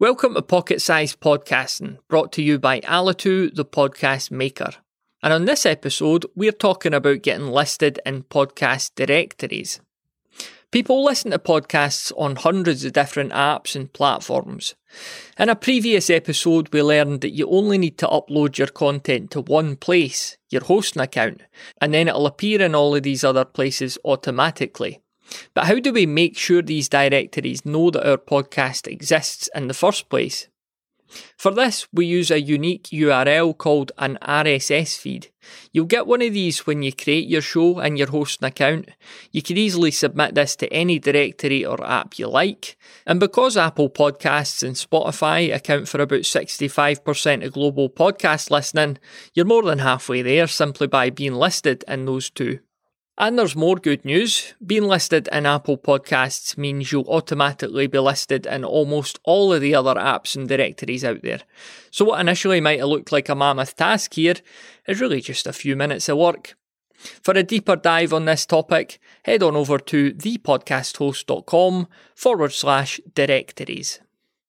Welcome to Pocket Size Podcasting, brought to you by Alitu, the podcast maker. And on this episode, we're talking about getting listed in podcast directories. People listen to podcasts on hundreds of different apps and platforms. In a previous episode, we learned that you only need to upload your content to one place, your hosting account, and then it'll appear in all of these other places automatically. But how do we make sure these directories know that our podcast exists in the first place? For this, we use a unique URL called an RSS feed. You'll get one of these when you create your show and your hosting account. You can easily submit this to any directory or app you like. And because Apple Podcasts and Spotify account for about 65% of global podcast listening, you're more than halfway there simply by being listed in those two. And there's more good news. Being listed in Apple Podcasts means you'll automatically be listed in almost all of the other apps and directories out there. So, what initially might have looked like a mammoth task here is really just a few minutes of work. For a deeper dive on this topic, head on over to thepodcasthost.com forward slash directories.